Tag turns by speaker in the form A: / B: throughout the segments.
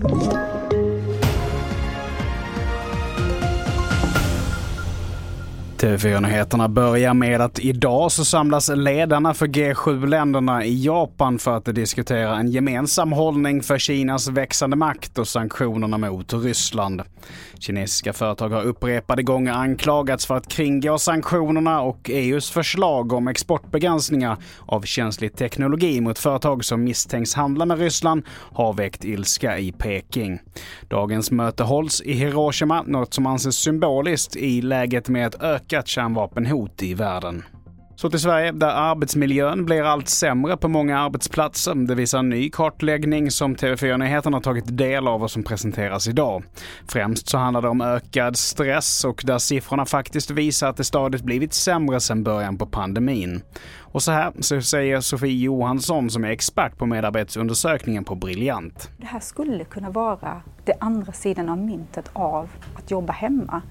A: Thank you. TV4-nyheterna börjar med att idag så samlas ledarna för G7-länderna i Japan för att diskutera en gemensam hållning för Kinas växande makt och sanktionerna mot Ryssland. Kinesiska företag har upprepade gånger anklagats för att kringgå sanktionerna och EUs förslag om exportbegränsningar av känslig teknologi mot företag som misstänks handla med Ryssland har väckt ilska i Peking. Dagens möte hålls i Hiroshima, något som anses symboliskt i läget med ett ökat kärnvapenhot i världen. Så till Sverige, där arbetsmiljön blir allt sämre på många arbetsplatser. Det visar en ny kartläggning som TV4 Nyheterna har tagit del av och som presenteras idag. Främst så handlar det om ökad stress och där siffrorna faktiskt visar att det stadigt blivit sämre sedan början på pandemin. Och så här så säger Sofie Johansson som är expert på medarbetsundersökningen på Briljant.
B: Det här skulle kunna vara det andra sidan av myntet av att jobba hemma.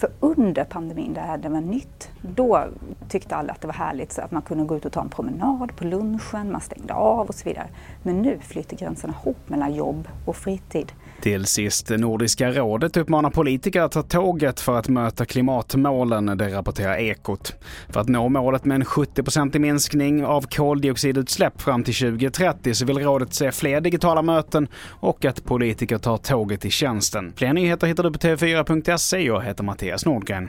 B: För under pandemin, där det var nytt, då tyckte alla att det var härligt så att man kunde gå ut och ta en promenad på lunchen, man stängde av och så vidare. Men nu flyter gränserna ihop mellan jobb och fritid.
A: Till sist, Nordiska rådet uppmanar politiker att ta tåget för att möta klimatmålen, det rapporterar Ekot. För att nå målet med en 70-procentig minskning av koldioxidutsläpp fram till 2030 så vill rådet se fler digitala möten och att politiker tar tåget i tjänsten. Fler nyheter hittar du på tv4.se. Jag heter Mattias Nordgren.